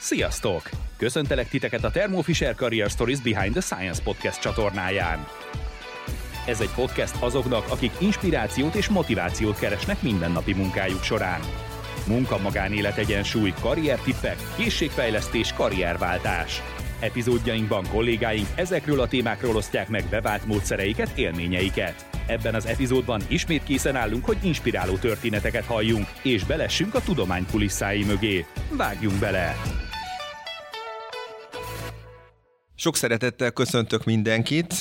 Sziasztok! Köszöntelek titeket a Thermo Fisher Career Stories Behind the Science podcast csatornáján. Ez egy podcast azoknak, akik inspirációt és motivációt keresnek mindennapi munkájuk során. Munka magánélet egyensúly, karriertippek, készségfejlesztés, karrierváltás. Epizódjainkban kollégáink ezekről a témákról osztják meg bevált módszereiket, élményeiket. Ebben az epizódban ismét készen állunk, hogy inspiráló történeteket halljunk, és belessünk a tudomány kulisszái mögé. Vágjunk bele! Sok szeretettel köszöntök mindenkit.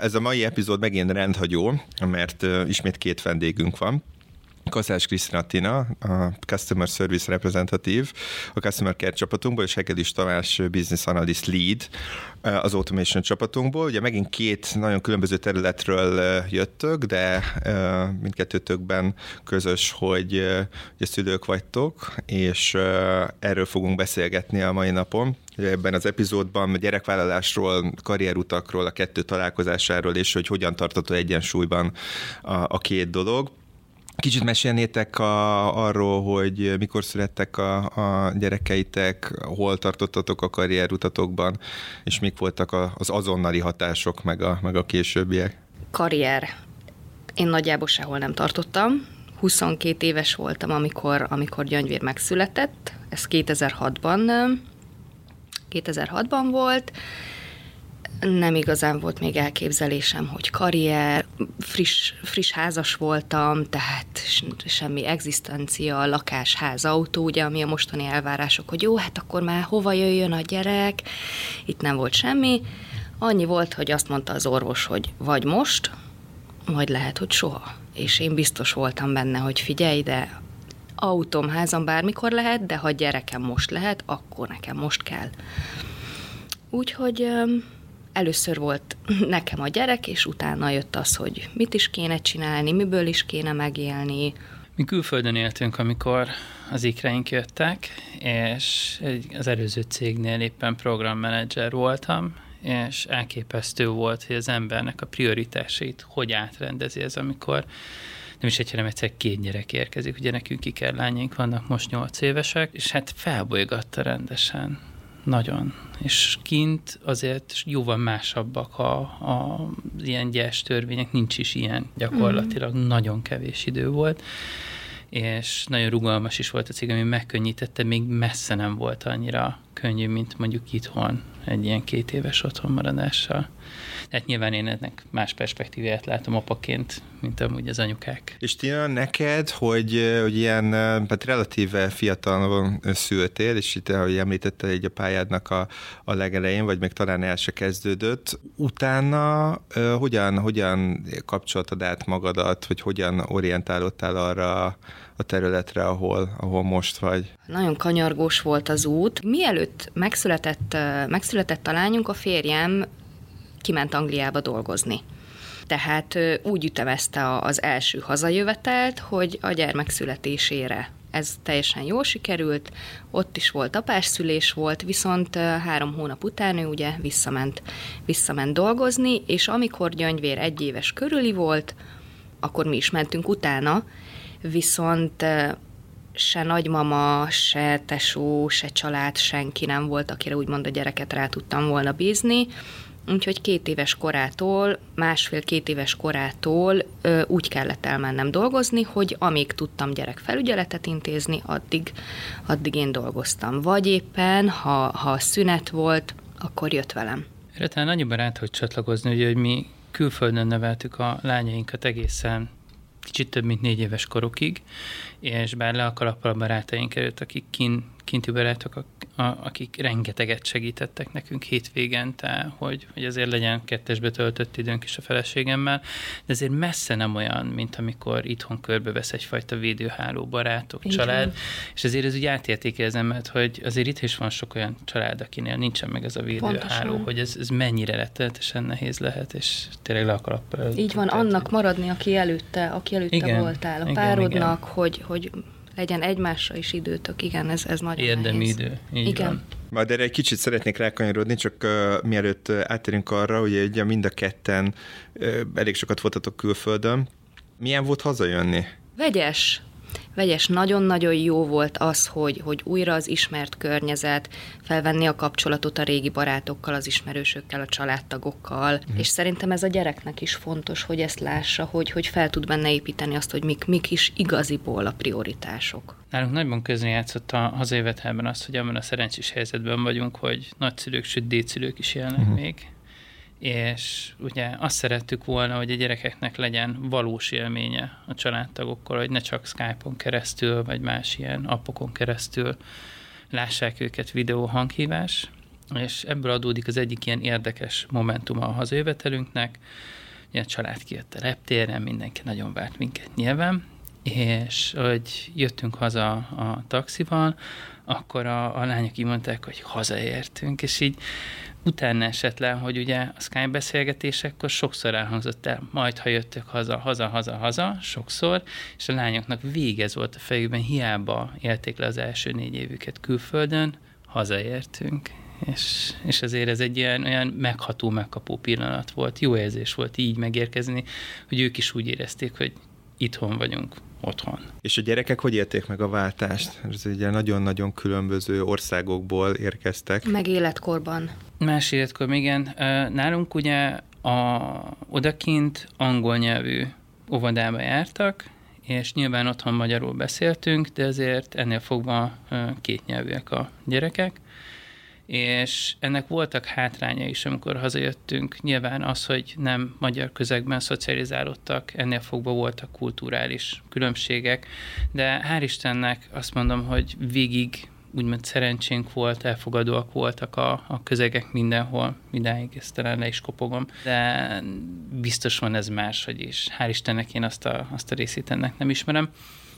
Ez a mai epizód megint rendhagyó, mert ismét két vendégünk van. Kaszás Krisztina Tina, a Customer Service Representative, a Customer Care csapatunkból, és Hegedis Tamás Business Analyst Lead az Automation csapatunkból. Ugye megint két nagyon különböző területről jöttök, de mindkettőtökben közös, hogy ugye szülők vagytok, és erről fogunk beszélgetni a mai napon. Ebben az epizódban gyerekvállalásról, karrierutakról, a kettő találkozásáról, és hogy hogyan tartható egyensúlyban a, a két dolog. Kicsit mesélnétek a, arról, hogy mikor születtek a, a gyerekeitek, hol tartottatok a karrierutatokban, és mik voltak a, az azonnali hatások, meg a, meg a későbbiek? Karrier. Én nagyjából sehol nem tartottam. 22 éves voltam, amikor, amikor Gyöngyvér megszületett. Ez 2006-ban 2006-ban volt nem igazán volt még elképzelésem, hogy karrier, friss, friss házas voltam, tehát semmi egzisztencia, lakás, ház, autó, ugye, ami a mostani elvárások, hogy jó, hát akkor már hova jöjjön a gyerek, itt nem volt semmi. Annyi volt, hogy azt mondta az orvos, hogy vagy most, vagy lehet, hogy soha. És én biztos voltam benne, hogy figyelj, de autóm, házam bármikor lehet, de ha gyerekem most lehet, akkor nekem most kell. Úgyhogy először volt nekem a gyerek, és utána jött az, hogy mit is kéne csinálni, miből is kéne megélni. Mi külföldön éltünk, amikor az ikreink jöttek, és az előző cégnél éppen programmenedzser voltam, és elképesztő volt, hogy az embernek a prioritásait hogy átrendezi ez, amikor nem is egyszerűen egyszer két gyerek érkezik, ugye nekünk ikerlányaink vannak most nyolc évesek, és hát felbolygatta rendesen nagyon. És kint azért jóval másabbak a, a ilyen gyes törvények, nincs is ilyen gyakorlatilag, mm. nagyon kevés idő volt és nagyon rugalmas is volt a cég, ami megkönnyítette, még messze nem volt annyira könnyű, mint mondjuk itthon egy ilyen két éves otthon maradással. Tehát nyilván én ennek más perspektíváját látom apaként, mint amúgy az anyukák. És Tina, neked, hogy, hogy ilyen hát relatíve fiatalon szültél, és itt, ahogy említetted, egy a pályádnak a, a legelején, vagy még talán el se kezdődött, utána hogyan, hogyan kapcsoltad át magadat, vagy hogyan orientálódtál arra a területre, ahol, ahol most vagy? Nagyon kanyargós volt az út. Mielőtt megszületett, megszületett a lányunk, a férjem kiment Angliába dolgozni. Tehát úgy ütemezte az első hazajövetelt, hogy a gyermek születésére. Ez teljesen jól sikerült, ott is volt apásszülés volt, viszont három hónap után ő ugye visszament, visszament dolgozni, és amikor Gyöngyvér egy éves körüli volt, akkor mi is mentünk utána, viszont se nagymama, se tesó, se család, senki nem volt, akire úgymond a gyereket rá tudtam volna bízni, Úgyhogy két éves korától, másfél-két éves korától ö, úgy kellett elmennem dolgozni, hogy amíg tudtam gyerekfelügyeletet intézni, addig, addig én dolgoztam. Vagy éppen, ha, ha szünet volt, akkor jött velem. Erre talán annyiban rá hogy csatlakozni, ugye, hogy mi külföldön neveltük a lányainkat egészen kicsit több mint négy éves korukig, és bár le a kalappal a barátaink előtt, akik kin, kinti barátok, a, akik rengeteget segítettek nekünk hétvégente, hogy, hogy azért legyen kettesbe töltött időnk is a feleségemmel, de azért messze nem olyan, mint amikor itthon körbevesz egyfajta védőháló barátok, Igen. család, és azért ez úgy átértékelezem, mert hogy azért itt is van sok olyan család, akinél nincsen meg ez a védőháló, Pontosan. hogy ez, ez mennyire rettenetesen nehéz lehet, és tényleg le a kalappal. Így van, annak maradni, aki előtte, aki előtte igen, voltál, a párodnak, igen. hogy, hogy legyen egymásra is időtök, igen, ez, ez nagyon Érdemi nehéz. idő, így igen. van. Majd erre egy kicsit szeretnék rákanyarodni, csak uh, mielőtt uh, átérünk arra, hogy ugye mind a ketten uh, elég sokat voltatok külföldön. Milyen volt hazajönni? Vegyes. Vegyes, nagyon-nagyon jó volt az, hogy, hogy újra az ismert környezet, felvenni a kapcsolatot a régi barátokkal, az ismerősökkel, a családtagokkal, mm. és szerintem ez a gyereknek is fontos, hogy ezt lássa, hogy, hogy fel tud benne építeni azt, hogy mik, mik is igaziból a prioritások. Nálunk nagyban közrejátszott a hazévetelben az, hogy abban a szerencsés helyzetben vagyunk, hogy nagyszülők, sőt dédszülők is élnek uh-huh. még, és ugye azt szerettük volna, hogy a gyerekeknek legyen valós élménye a családtagokkal, hogy ne csak Skype-on keresztül, vagy más ilyen appokon keresztül lássák őket videó hanghívás, és ebből adódik az egyik ilyen érdekes momentum a hazajövetelünknek, ugye a család kijött a reptéren, mindenki nagyon várt minket nyilván, és hogy jöttünk haza a taxival, akkor a, a lányok így mondták, hogy hazaértünk, és így utána esett le, hogy ugye a Skype beszélgetésekkor sokszor elhangzott el, majd ha jöttök haza, haza, haza, haza, sokszor, és a lányoknak végez volt a fejükben, hiába élték le az első négy évüket külföldön, hazaértünk. És, és azért ez egy ilyen olyan megható, megkapó pillanat volt, jó érzés volt így megérkezni, hogy ők is úgy érezték, hogy itthon vagyunk, otthon. És a gyerekek hogy élték meg a váltást? Ez ugye nagyon-nagyon különböző országokból érkeztek. Meg életkorban. Más életkor, igen. Nálunk ugye a, odakint angol nyelvű óvodába jártak, és nyilván otthon magyarul beszéltünk, de azért ennél fogva két nyelvűek a gyerekek, és ennek voltak hátránya is, amikor hazajöttünk. Nyilván az, hogy nem magyar közegben szocializálódtak, ennél fogva voltak kulturális különbségek, de hál' Istennek azt mondom, hogy végig úgymond szerencsénk volt, elfogadóak voltak a, a közegek mindenhol, idáig ezt talán le is kopogom, de biztos van ez máshogy is. Hál' Istennek én azt a, azt a részét ennek nem ismerem.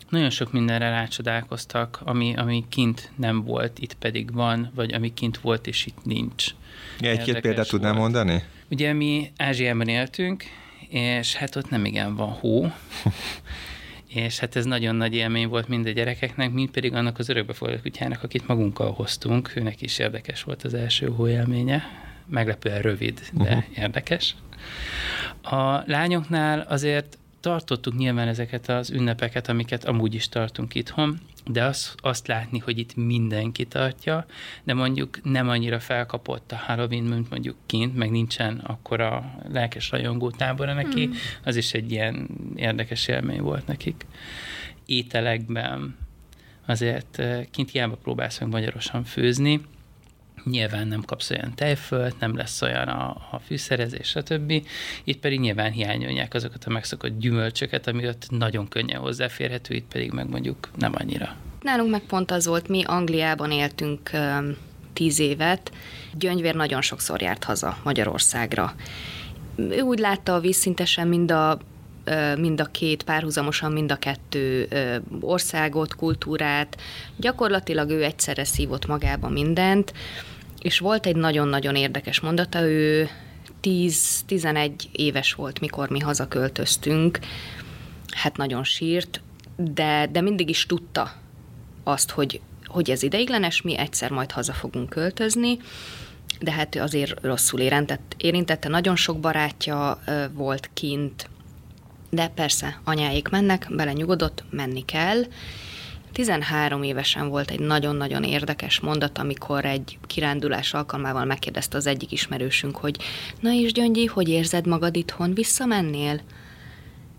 Nagyon sok mindenre rácsodálkoztak, ami, ami kint nem volt, itt pedig van, vagy ami kint volt, és itt nincs. Egy-két példát tudnám mondani? Ugye mi Ázsiában éltünk, és hát ott nem igen van hó, és hát ez nagyon nagy élmény volt mind a gyerekeknek, mind pedig annak az örökbefogadott kutyának, akit magunkkal hoztunk, őnek is érdekes volt az első hóélménye, meglepően rövid, de uh-huh. érdekes. A lányoknál azért tartottuk nyilván ezeket az ünnepeket, amiket amúgy is tartunk itthon, de az, azt látni, hogy itt mindenki tartja, de mondjuk nem annyira felkapott a Halloween, mint mondjuk kint, meg nincsen akkor a lelkes rajongó tábora neki, mm. az is egy ilyen érdekes élmény volt nekik. Ételekben azért eh, kint hiába próbálsz meg magyarosan főzni, nyilván nem kapsz olyan tejfölt, nem lesz olyan a, a fűszerezés, stb. Itt pedig nyilván hiányolják azokat a megszokott gyümölcsöket, ami ott nagyon könnyen hozzáférhető, itt pedig meg mondjuk nem annyira. Nálunk meg pont az volt, mi Angliában éltünk tíz évet, Gyöngyvér nagyon sokszor járt haza Magyarországra. Ő úgy látta a vízszintesen mind a mind a két, párhuzamosan mind a kettő országot, kultúrát. Gyakorlatilag ő egyszerre szívott magába mindent, és volt egy nagyon-nagyon érdekes mondata, ő 10-11 éves volt, mikor mi hazaköltöztünk, hát nagyon sírt, de, de mindig is tudta azt, hogy, hogy ez ideiglenes, mi egyszer majd haza fogunk költözni, de hát azért rosszul érintett, érintette, nagyon sok barátja volt kint, de persze, anyáik mennek, bele nyugodott, menni kell, 13 évesen volt egy nagyon-nagyon érdekes mondat, amikor egy kirándulás alkalmával megkérdezte az egyik ismerősünk, hogy na és Gyöngyi, hogy érzed magad itthon, visszamennél?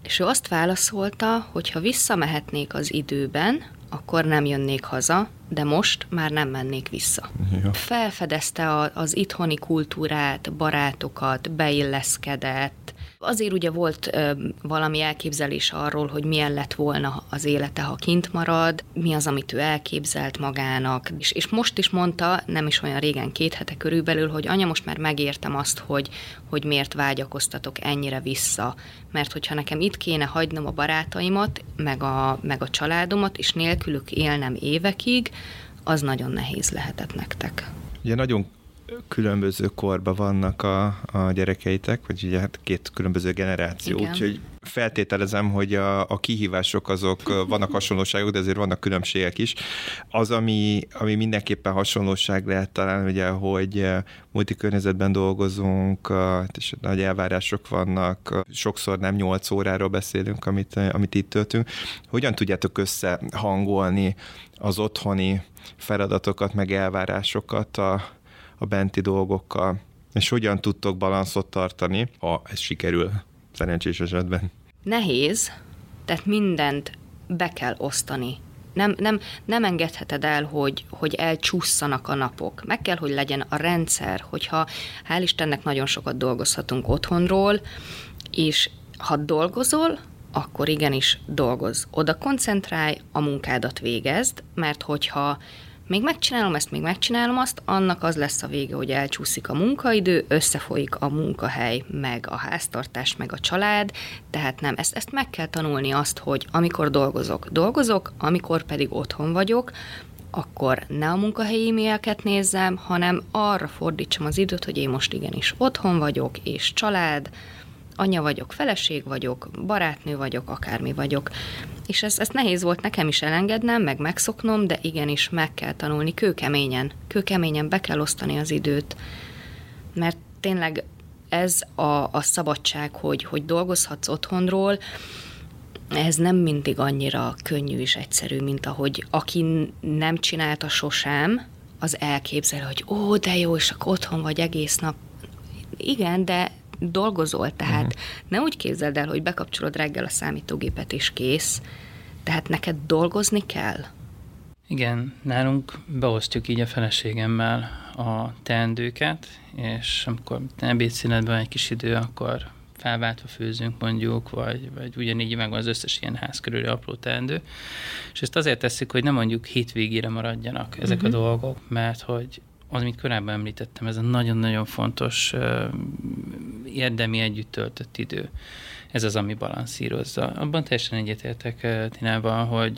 És ő azt válaszolta, hogy ha visszamehetnék az időben, akkor nem jönnék haza, de most már nem mennék vissza. Ja. Felfedezte a, az itthoni kultúrát, barátokat, beilleszkedett, Azért ugye volt ö, valami elképzelés arról, hogy milyen lett volna az élete, ha kint marad, mi az, amit ő elképzelt magának, és, és most is mondta, nem is olyan régen, két hete körülbelül, hogy anya, most már megértem azt, hogy, hogy miért vágyakoztatok ennyire vissza, mert hogyha nekem itt kéne hagynom a barátaimat, meg a, meg a családomat, és nélkülük élnem évekig, az nagyon nehéz lehetett nektek. Ugye nagyon különböző korban vannak a, a gyerekeitek, vagy ugye hát két különböző generáció, Igen. úgyhogy feltételezem, hogy a, a kihívások azok vannak hasonlóságok, de azért vannak különbségek is. Az, ami, ami mindenképpen hasonlóság lehet talán, ugye, hogy multikörnyezetben dolgozunk, és nagy elvárások vannak, sokszor nem 8 óráról beszélünk, amit, amit itt töltünk. Hogyan tudjátok összehangolni az otthoni feladatokat, meg elvárásokat a, a benti dolgokkal, és hogyan tudtok balanszot tartani, ha ez sikerül szerencsés esetben? Nehéz, tehát mindent be kell osztani. Nem, nem, nem engedheted el, hogy, hogy elcsúszanak a napok. Meg kell, hogy legyen a rendszer, hogyha hál' Istennek nagyon sokat dolgozhatunk otthonról, és ha dolgozol, akkor igenis dolgoz. Oda koncentrálj, a munkádat végezd, mert hogyha még megcsinálom ezt, még megcsinálom azt, annak az lesz a vége, hogy elcsúszik a munkaidő, összefolyik a munkahely, meg a háztartás, meg a család, tehát nem, ezt, ezt meg kell tanulni azt, hogy amikor dolgozok, dolgozok, amikor pedig otthon vagyok, akkor ne a munkahelyi e-maileket nézzem, hanem arra fordítsam az időt, hogy én most igenis otthon vagyok, és család, anya vagyok, feleség vagyok, barátnő vagyok, akármi vagyok. És ez, ezt nehéz volt nekem is elengednem, meg megszoknom, de igenis meg kell tanulni kőkeményen. Kőkeményen be kell osztani az időt. Mert tényleg ez a, a szabadság, hogy, hogy dolgozhatsz otthonról, ez nem mindig annyira könnyű és egyszerű, mint ahogy aki nem csinálta sosem, az elképzel, hogy ó, de jó, és akkor otthon vagy egész nap. Igen, de dolgozol, tehát uh-huh. ne úgy képzeld el, hogy bekapcsolod reggel a számítógépet és kész, tehát neked dolgozni kell. Igen, nálunk beosztjuk így a feleségemmel a teendőket, és amikor ebédszínetben egy kis idő, akkor felváltva főzünk mondjuk, vagy, vagy ugyanígy meg az összes ilyen ház körüli apró teendő. És ezt azért tesszük, hogy nem mondjuk hétvégére maradjanak ezek uh-huh. a mhm. dolgok, mert hogy az, amit korábban említettem, ez a nagyon-nagyon fontos érdemi együtt töltött idő. Ez az, ami balanszírozza. Abban teljesen egyetértek Tinával, hogy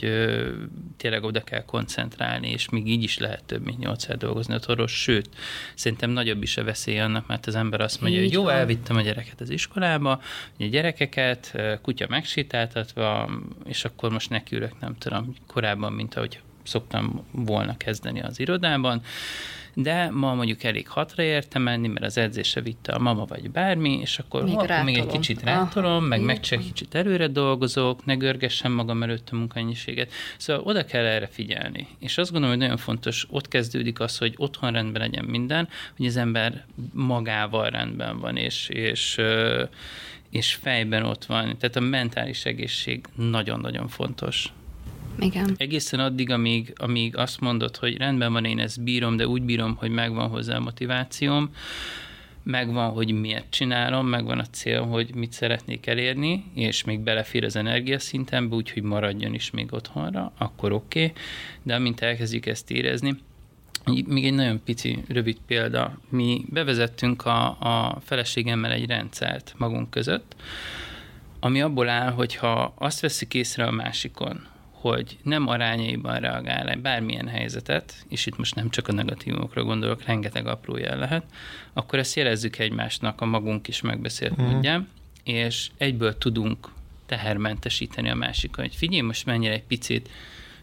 tényleg oda kell koncentrálni, és még így is lehet több mint nyolcszer dolgozni otthonról, sőt, szerintem nagyobb is a veszély annak, mert az ember azt mondja, így hogy jó, van. elvittem a gyereket az iskolába, a gyerekeket, kutya megsétáltatva, és akkor most nekiülök, nem tudom, korábban, mint ahogy szoktam volna kezdeni az irodában de ma mondjuk elég hatra értem menni, mert az edzése vitte a mama vagy bármi, és akkor még, akkor még egy kicsit rátolom, meg meg csak kicsit előre dolgozok, ne görgessem magam előtt a munkannyiséget. Szóval oda kell erre figyelni. És azt gondolom, hogy nagyon fontos, ott kezdődik az, hogy otthon rendben legyen minden, hogy az ember magával rendben van, és, és és fejben ott van. Tehát a mentális egészség nagyon-nagyon fontos. Igen. Egészen addig, amíg, amíg azt mondod, hogy rendben van, én ezt bírom, de úgy bírom, hogy megvan hozzá a motivációm, megvan, hogy miért csinálom, megvan a cél, hogy mit szeretnék elérni, és még belefér az energiaszintembe, úgyhogy maradjon is még otthonra, akkor oké, okay. de amint elkezdjük ezt érezni, még egy nagyon pici, rövid példa. Mi bevezettünk a, a feleségemmel egy rendszert magunk között, ami abból áll, hogyha azt veszik észre a másikon, hogy nem arányaiban reagál egy bármilyen helyzetet, és itt most nem csak a negatívokra gondolok, rengeteg apró jel lehet, akkor ezt jelezzük egymásnak a magunk is megbeszélt mm. módján, és egyből tudunk tehermentesíteni a másikon, hogy figyelj, most mennyire egy picit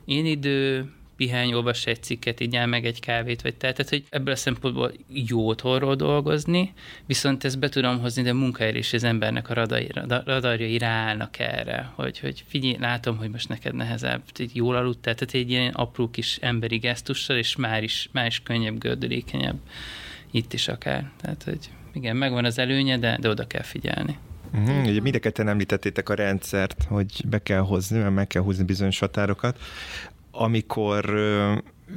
én idő, pihány, olvas egy cikket, igyál meg egy kávét, vagy tehát, tehát hogy ebből a szempontból jó otthonról dolgozni, viszont ezt be tudom hozni, de munkahelyre is az embernek a radai, radarjai ráállnak erre, hogy, hogy figyelj, látom, hogy most neked nehezebb, hogy jól aludtál, tehát egy ilyen apró kis emberi gesztussal, és már is, már is könnyebb, gördülékenyebb itt is akár. Tehát, hogy igen, megvan az előnye, de, de oda kell figyelni. Uh-huh. Ugye mindeket említettétek a rendszert, hogy be kell hozni, mert meg kell húzni bizonyos határokat amikor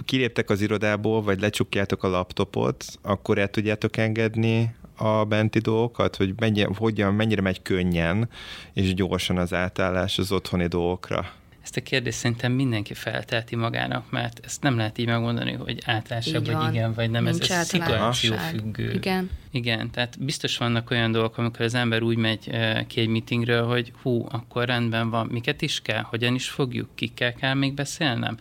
kiléptek az irodából, vagy lecsukjátok a laptopot, akkor el tudjátok engedni a benti dolgokat, hogy mennyi, hogyan, mennyire megy könnyen és gyorsan az átállás az otthoni dolgokra? Ezt a kérdést szerintem mindenki feltelti magának, mert ezt nem lehet így megmondani, hogy általánosabb, vagy igen, vagy nem. Nincs ez, ez szituáció függő. Igen. Igen, tehát biztos vannak olyan dolgok, amikor az ember úgy megy eh, ki egy meetingről, hogy hú, akkor rendben van, miket is kell, hogyan is fogjuk, kikkel kell még beszélnem.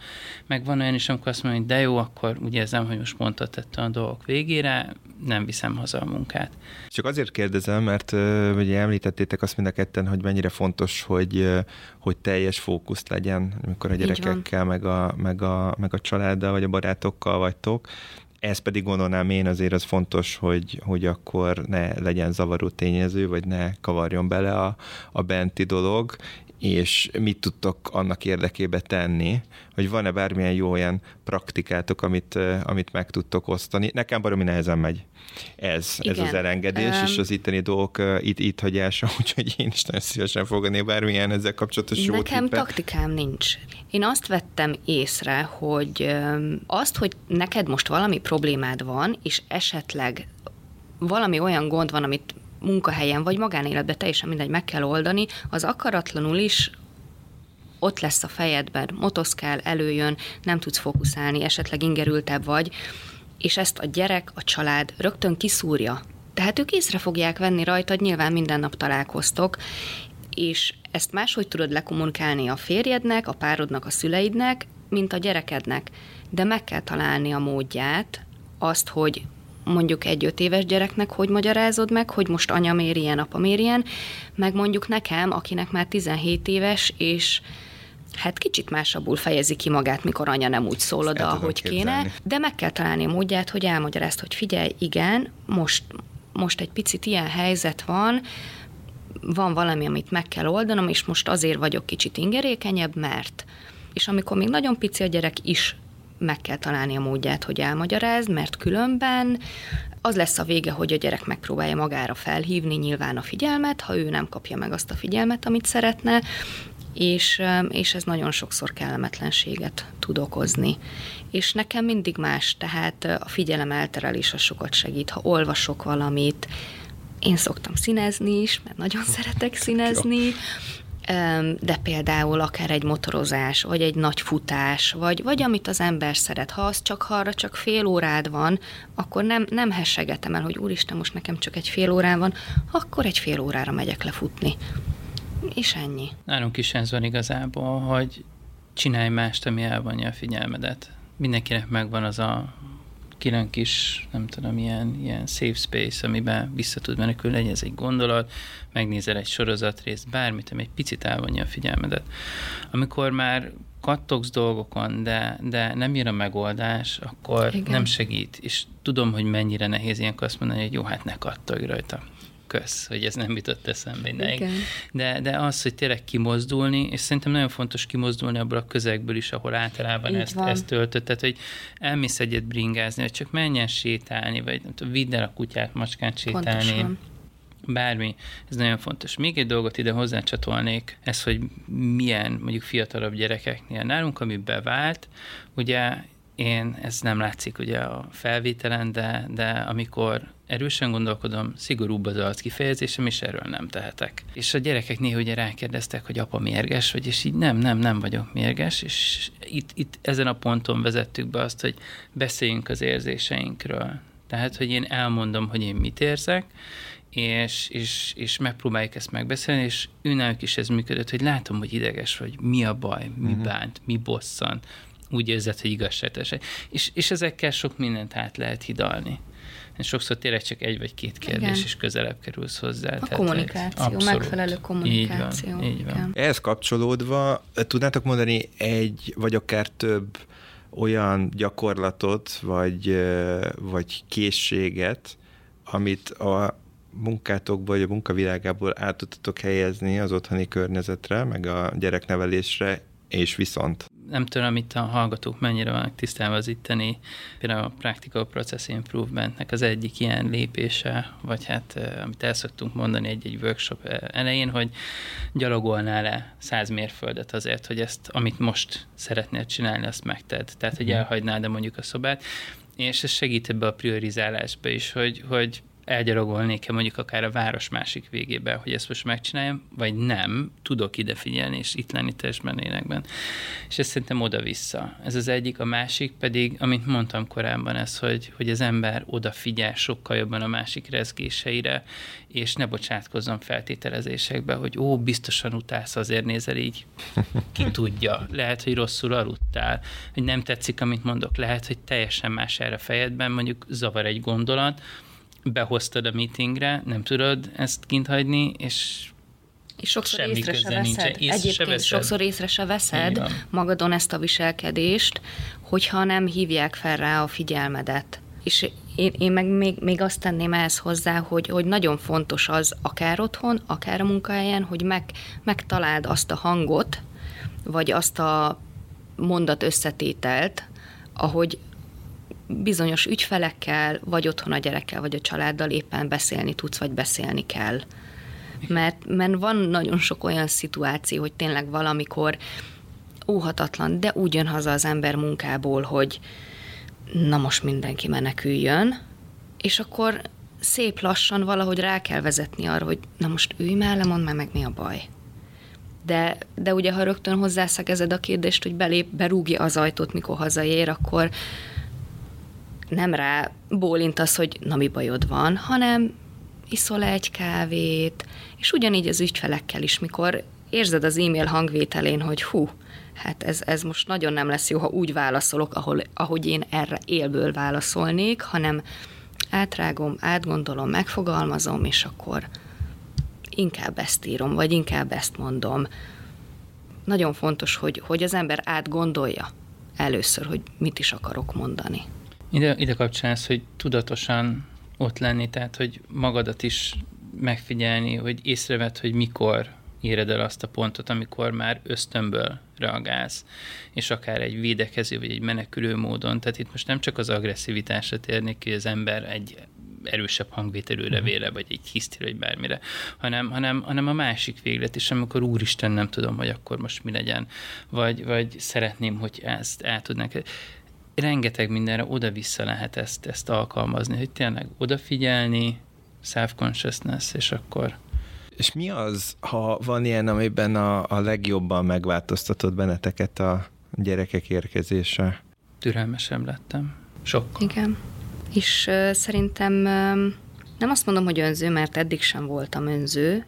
Meg van olyan is, amikor azt mondja, hogy de jó, akkor úgy érzem, hogy most mondta a dolgok végére, nem viszem haza a munkát. Csak azért kérdezem, mert uh, ugye említettétek azt mind a ketten, hogy mennyire fontos, hogy, uh, hogy teljes legyen, amikor a gyerekekkel, meg a, meg, a, meg a családdal, vagy a barátokkal vagytok. Ez pedig gondolnám én azért az fontos, hogy, hogy akkor ne legyen zavaró tényező, vagy ne kavarjon bele a, a benti dolog, és mit tudtok annak érdekébe tenni, hogy van-e bármilyen jó olyan praktikátok, amit, amit meg tudtok osztani. Nekem baromi nehezen megy ez, ez az elengedés, um, és az itteni dolgok itt, itt hagyása, úgyhogy én is nagyon szívesen fogadnék bármilyen ezzel kapcsolatos jó Nekem tippet. taktikám nincs. Én azt vettem észre, hogy azt, hogy neked most valami problémád van, és esetleg valami olyan gond van, amit munkahelyen vagy magánéletben teljesen mindegy meg kell oldani, az akaratlanul is ott lesz a fejedben, motoszkál, előjön, nem tudsz fókuszálni, esetleg ingerültebb vagy, és ezt a gyerek, a család rögtön kiszúrja. Tehát ők észre fogják venni rajtad, nyilván minden nap találkoztok, és ezt máshogy tudod lekommunikálni a férjednek, a párodnak, a szüleidnek, mint a gyerekednek. De meg kell találni a módját, azt, hogy mondjuk egy öt éves gyereknek hogy magyarázod meg, hogy most anya miért ilyen, apa miért ilyen, meg mondjuk nekem, akinek már 17 éves, és hát kicsit másabbul fejezi ki magát, mikor anya nem úgy szól oda, ahogy kéne, de meg kell találni a módját, hogy elmagyarázt, hogy figyelj, igen, most, most egy picit ilyen helyzet van, van valami, amit meg kell oldanom, és most azért vagyok kicsit ingerékenyebb, mert. És amikor még nagyon pici a gyerek is meg kell találni a módját, hogy elmagyarázd, mert különben az lesz a vége, hogy a gyerek megpróbálja magára felhívni nyilván a figyelmet, ha ő nem kapja meg azt a figyelmet, amit szeretne, és, és ez nagyon sokszor kellemetlenséget tud okozni. És nekem mindig más, tehát a figyelem elterelés az sokat segít. Ha olvasok valamit, én szoktam színezni is, mert nagyon szeretek színezni, de például akár egy motorozás, vagy egy nagy futás, vagy, vagy amit az ember szeret, ha az csak arra csak fél órád van, akkor nem, nem hessegetem el, hogy úristen, most nekem csak egy fél órán van, akkor egy fél órára megyek lefutni. És ennyi. Nálunk is ez van igazából, hogy csinálj mást, ami elvonja a figyelmedet. Mindenkinek megvan az a külön kis, nem tudom, ilyen, ilyen safe space, amiben vissza tud menekülni, legyen ez egy gondolat, megnézel egy sorozatrészt, bármit, ami egy picit elvonja a figyelmedet. Amikor már kattogsz dolgokon, de, de nem jön a megoldás, akkor Igen. nem segít. És tudom, hogy mennyire nehéz ilyenkor azt mondani, hogy jó, hát ne kattogj rajta kösz, hogy ez nem jutott eszembe ideig. De, de az, hogy tényleg kimozdulni, és szerintem nagyon fontos kimozdulni abból a közegből is, ahol általában ezt, ezt töltött. Tehát, hogy elmész egyet bringázni, vagy csak menjen sétálni, vagy nem tudom, vidd el a kutyát, macskát sétálni. Pontosan bármi, ez nagyon fontos. Még egy dolgot ide hozzácsatolnék, ez, hogy milyen mondjuk fiatalabb gyerekeknél nálunk, ami bevált, ugye én, ez nem látszik ugye a felvételen, de, de amikor erősen gondolkodom, szigorúbb az arc kifejezésem, és erről nem tehetek. És a gyerekek néha ugye rákérdeztek, hogy apa mérges vagy, és így nem, nem, nem vagyok mérges, és itt, itt ezen a ponton vezettük be azt, hogy beszéljünk az érzéseinkről. Tehát, hogy én elmondom, hogy én mit érzek, és, és, és megpróbáljuk ezt megbeszélni, és őnáluk is ez működött, hogy látom, hogy ideges vagy, mi a baj, mi uh-huh. bánt, mi bosszant, úgy érzed, hogy igazságos. És, és ezekkel sok mindent át lehet hidalni. És sokszor tényleg csak egy vagy két kérdés, Igen. és közelebb kerülsz hozzá. A Tehát, kommunikáció, abszolút. megfelelő kommunikáció. Így van, így van. Ehhez kapcsolódva tudnátok mondani egy, vagy akár több olyan gyakorlatot, vagy, vagy készséget, amit a munkátokból, vagy a munkavilágából át tudtatok helyezni az otthoni környezetre, meg a gyereknevelésre, és viszont nem tudom, itt a hallgatók mennyire vannak tisztában az itteni, például a Practical Process Improvementnek az egyik ilyen lépése, vagy hát amit el szoktunk mondani egy-egy workshop elején, hogy gyalogolnál le száz mérföldet azért, hogy ezt, amit most szeretnél csinálni, azt megted. Tehát, hogy mhm. elhagynád de mondjuk a szobát, és ez segít ebbe a priorizálásba is, hogy, hogy elgyarogolnék-e mondjuk akár a város másik végébe, hogy ezt most megcsináljam, vagy nem, tudok ide figyelni, és itt lenni testben, lélekben. És ez szerintem oda-vissza. Ez az egyik, a másik pedig, amit mondtam korábban, ez, hogy, hogy az ember odafigyel sokkal jobban a másik rezgéseire, és ne bocsátkozzon feltételezésekbe, hogy ó, biztosan utálsz, azért nézel így, ki tudja. Lehet, hogy rosszul aludtál, hogy nem tetszik, amit mondok, lehet, hogy teljesen más erre a fejedben, mondjuk zavar egy gondolat, behoztad a meetingre, nem tudod ezt kint hagyni, és és sokszor Semmi észre se veszed. Észre Egyébként se veszed. sokszor észre se veszed magadon ezt a viselkedést, hogyha nem hívják fel rá a figyelmedet. És én, én meg még, még azt tenném ehhez hozzá, hogy, hogy nagyon fontos az, akár otthon, akár a munkahelyen, hogy meg, megtaláld azt a hangot, vagy azt a mondat összetételt, ahogy bizonyos ügyfelekkel, vagy otthon a gyerekkel, vagy a családdal éppen beszélni tudsz, vagy beszélni kell. Mert, mert van nagyon sok olyan szituáció, hogy tényleg valamikor óhatatlan, de úgy jön haza az ember munkából, hogy na most mindenki meneküljön, és akkor szép lassan valahogy rá kell vezetni arra, hogy na most ülj mellé, mondd már meg mi a baj. De, de ugye, ha rögtön hozzászegezed a kérdést, hogy belép, berúgja az ajtót, mikor hazaér, akkor nem rá bólintasz, hogy na mi bajod van, hanem iszol egy kávét, és ugyanígy az ügyfelekkel is, mikor érzed az e-mail hangvételén, hogy hú, hát ez, ez most nagyon nem lesz jó, ha úgy válaszolok, ahol, ahogy én erre élből válaszolnék, hanem átrágom, átgondolom, megfogalmazom, és akkor inkább ezt írom, vagy inkább ezt mondom. Nagyon fontos, hogy, hogy az ember átgondolja először, hogy mit is akarok mondani. Ide, ide kapcsolás, hogy tudatosan ott lenni, tehát hogy magadat is megfigyelni, hogy észrevett, hogy mikor éred el azt a pontot, amikor már ösztönből reagálsz, és akár egy védekező vagy egy menekülő módon. Tehát itt most nem csak az agresszivitásra térnék ki, hogy az ember egy erősebb hangvételőre mhm. véle, vagy egy hisztire, vagy bármire, hanem, hanem, hanem a másik véglet is, amikor úristen nem tudom, hogy akkor most mi legyen, vagy, vagy szeretném, hogy ezt el tudnánk rengeteg mindenre oda-vissza lehet ezt, ezt alkalmazni, hogy tényleg odafigyelni, self-consciousness, és akkor... És mi az, ha van ilyen, amiben a, a legjobban megváltoztatott benneteket a gyerekek érkezése? Türelmesem lettem. Sok. Igen. És uh, szerintem uh, nem azt mondom, hogy önző, mert eddig sem voltam önző,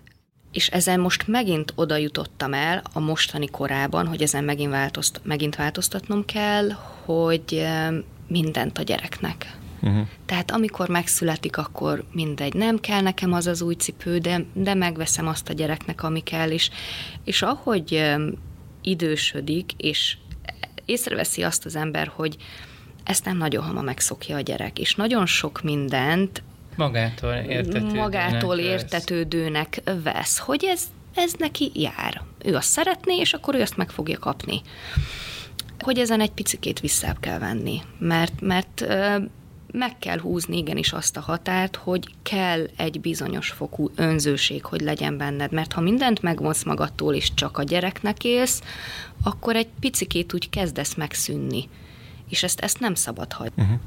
és ezen most megint oda jutottam el a mostani korában, hogy ezen megint, változt, megint változtatnom kell, hogy mindent a gyereknek. Uh-huh. Tehát amikor megszületik, akkor mindegy, nem kell nekem az az új cipő, de, de megveszem azt a gyereknek, ami kell, és, és ahogy idősödik, és észreveszi azt az ember, hogy ezt nem nagyon hamar megszokja a gyerek, és nagyon sok mindent magától értetődőnek, magától értetődőnek vesz. vesz, hogy ez, ez neki jár. Ő azt szeretné, és akkor ő azt meg fogja kapni. Hogy ezen egy picikét vissza kell venni, mert, mert meg kell húzni igenis azt a határt, hogy kell egy bizonyos fokú önzőség, hogy legyen benned, mert ha mindent megvonsz magadtól, és csak a gyereknek élsz, akkor egy picikét úgy kezdesz megszűnni. És ezt, ezt nem szabad hagyni. Uh-huh.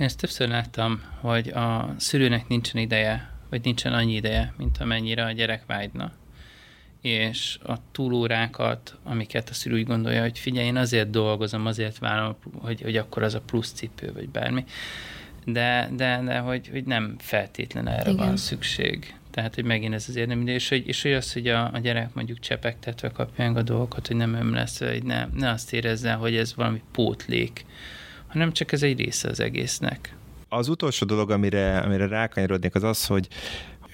Én ezt többször láttam, hogy a szülőnek nincsen ideje, vagy nincsen annyi ideje, mint amennyire a gyerek vágyna. És a túlórákat, amiket a szülő úgy gondolja, hogy figyelj, én azért dolgozom, azért várom, hogy, hogy akkor az a plusz cipő, vagy bármi, de, de, de hogy, hogy nem feltétlen erre Igen. van szükség. Tehát, hogy megint ez az érdemi, és hogy, és hogy az, hogy a, a gyerek mondjuk csepegtetve kapja meg a dolgokat, hogy nem öm lesz, hogy ne, ne azt érezze, hogy ez valami pótlék, hanem csak ez egy része az egésznek. Az utolsó dolog, amire, amire rákanyarodnék, az az, hogy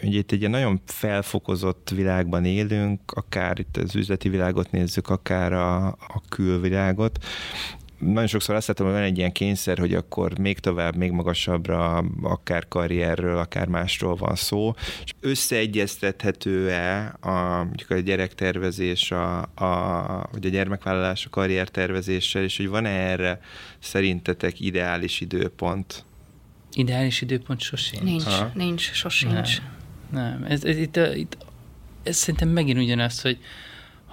hogy itt egy nagyon felfokozott világban élünk, akár itt az üzleti világot nézzük, akár a, a külvilágot, nagyon sokszor azt látom, hogy van egy ilyen kényszer, hogy akkor még tovább, még magasabbra, akár karrierről, akár másról van szó, és összeegyeztethető-e a, mondjuk a gyerektervezés, a, a, vagy a gyermekvállalás a karriertervezéssel, és hogy van-e erre szerintetek ideális időpont? Ideális időpont sosincs. Nincs, ha? nincs, sosincs. Nem, nem. Ez, ez, itt, itt, ez szerintem megint ugyanaz, hogy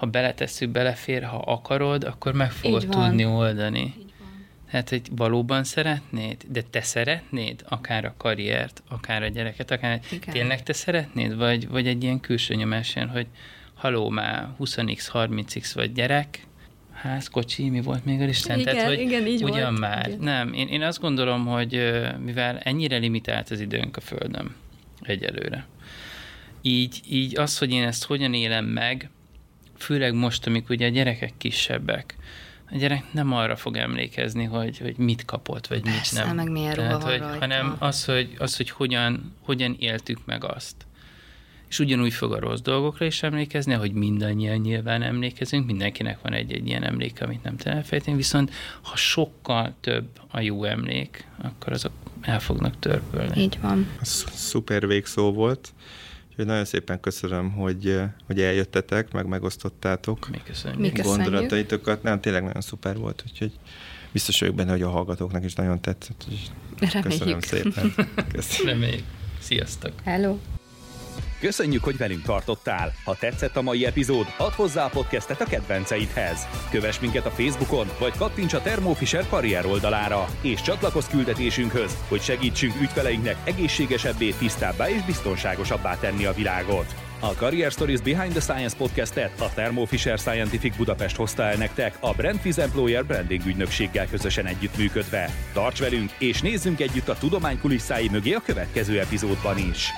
ha beletesszük, belefér, ha akarod, akkor meg fogod tudni oldani. Hát, hogy valóban szeretnéd, de te szeretnéd akár a karriert, akár a gyereket, akár Igen. tényleg te szeretnéd, vagy, vagy egy ilyen külső nyomás jön, hogy haló, már 20x, 30x vagy gyerek, ház, kocsi, mi volt még a Isten? Igen, Tehát, hogy igen, így ugyan volt. már. Igen. Nem, én, én azt gondolom, hogy mivel ennyire limitált az időnk a Földön egyelőre, így, így az, hogy én ezt hogyan élem meg, főleg most, amikor ugye a gyerekek kisebbek, a gyerek nem arra fog emlékezni, hogy, hogy mit kapott, vagy Persze, mit nem. meg milyen Tehát, van hogy, rajta. hanem az, hogy, az, hogy hogyan, hogyan éltük meg azt. És ugyanúgy fog a rossz dolgokra is emlékezni, ahogy mindannyian nyilván emlékezünk, mindenkinek van egy-egy ilyen emlék, amit nem tud elfejteni, viszont ha sokkal több a jó emlék, akkor azok el fognak törpölni. Így van. Ez szuper végszó volt. Úgyhogy nagyon szépen köszönöm, hogy, hogy eljöttetek, meg megosztottátok Mi köszönjük. Mi köszönjük. gondolataitokat. Nem, tényleg nagyon szuper volt, úgyhogy biztos vagyok benne, hogy a hallgatóknak is nagyon tetszett. úgyhogy Köszönöm Reméljük. szépen. Köszönöm. Reméljük. Sziasztok! Hello. Köszönjük, hogy velünk tartottál! Ha tetszett a mai epizód, add hozzá a podcastet a kedvenceidhez. Kövess minket a Facebookon, vagy kattints a Thermo Fisher karrier oldalára, és csatlakozz küldetésünkhöz, hogy segítsünk ügyfeleinknek egészségesebbé, tisztábbá és biztonságosabbá tenni a világot. A Career Stories Behind the Science podcastet a Thermo Fisher Scientific Budapest hozta el nektek a Brandfiz Employer Branding ügynökséggel közösen együttműködve. Tarts velünk, és nézzünk együtt a tudomány kulisszái mögé a következő epizódban is!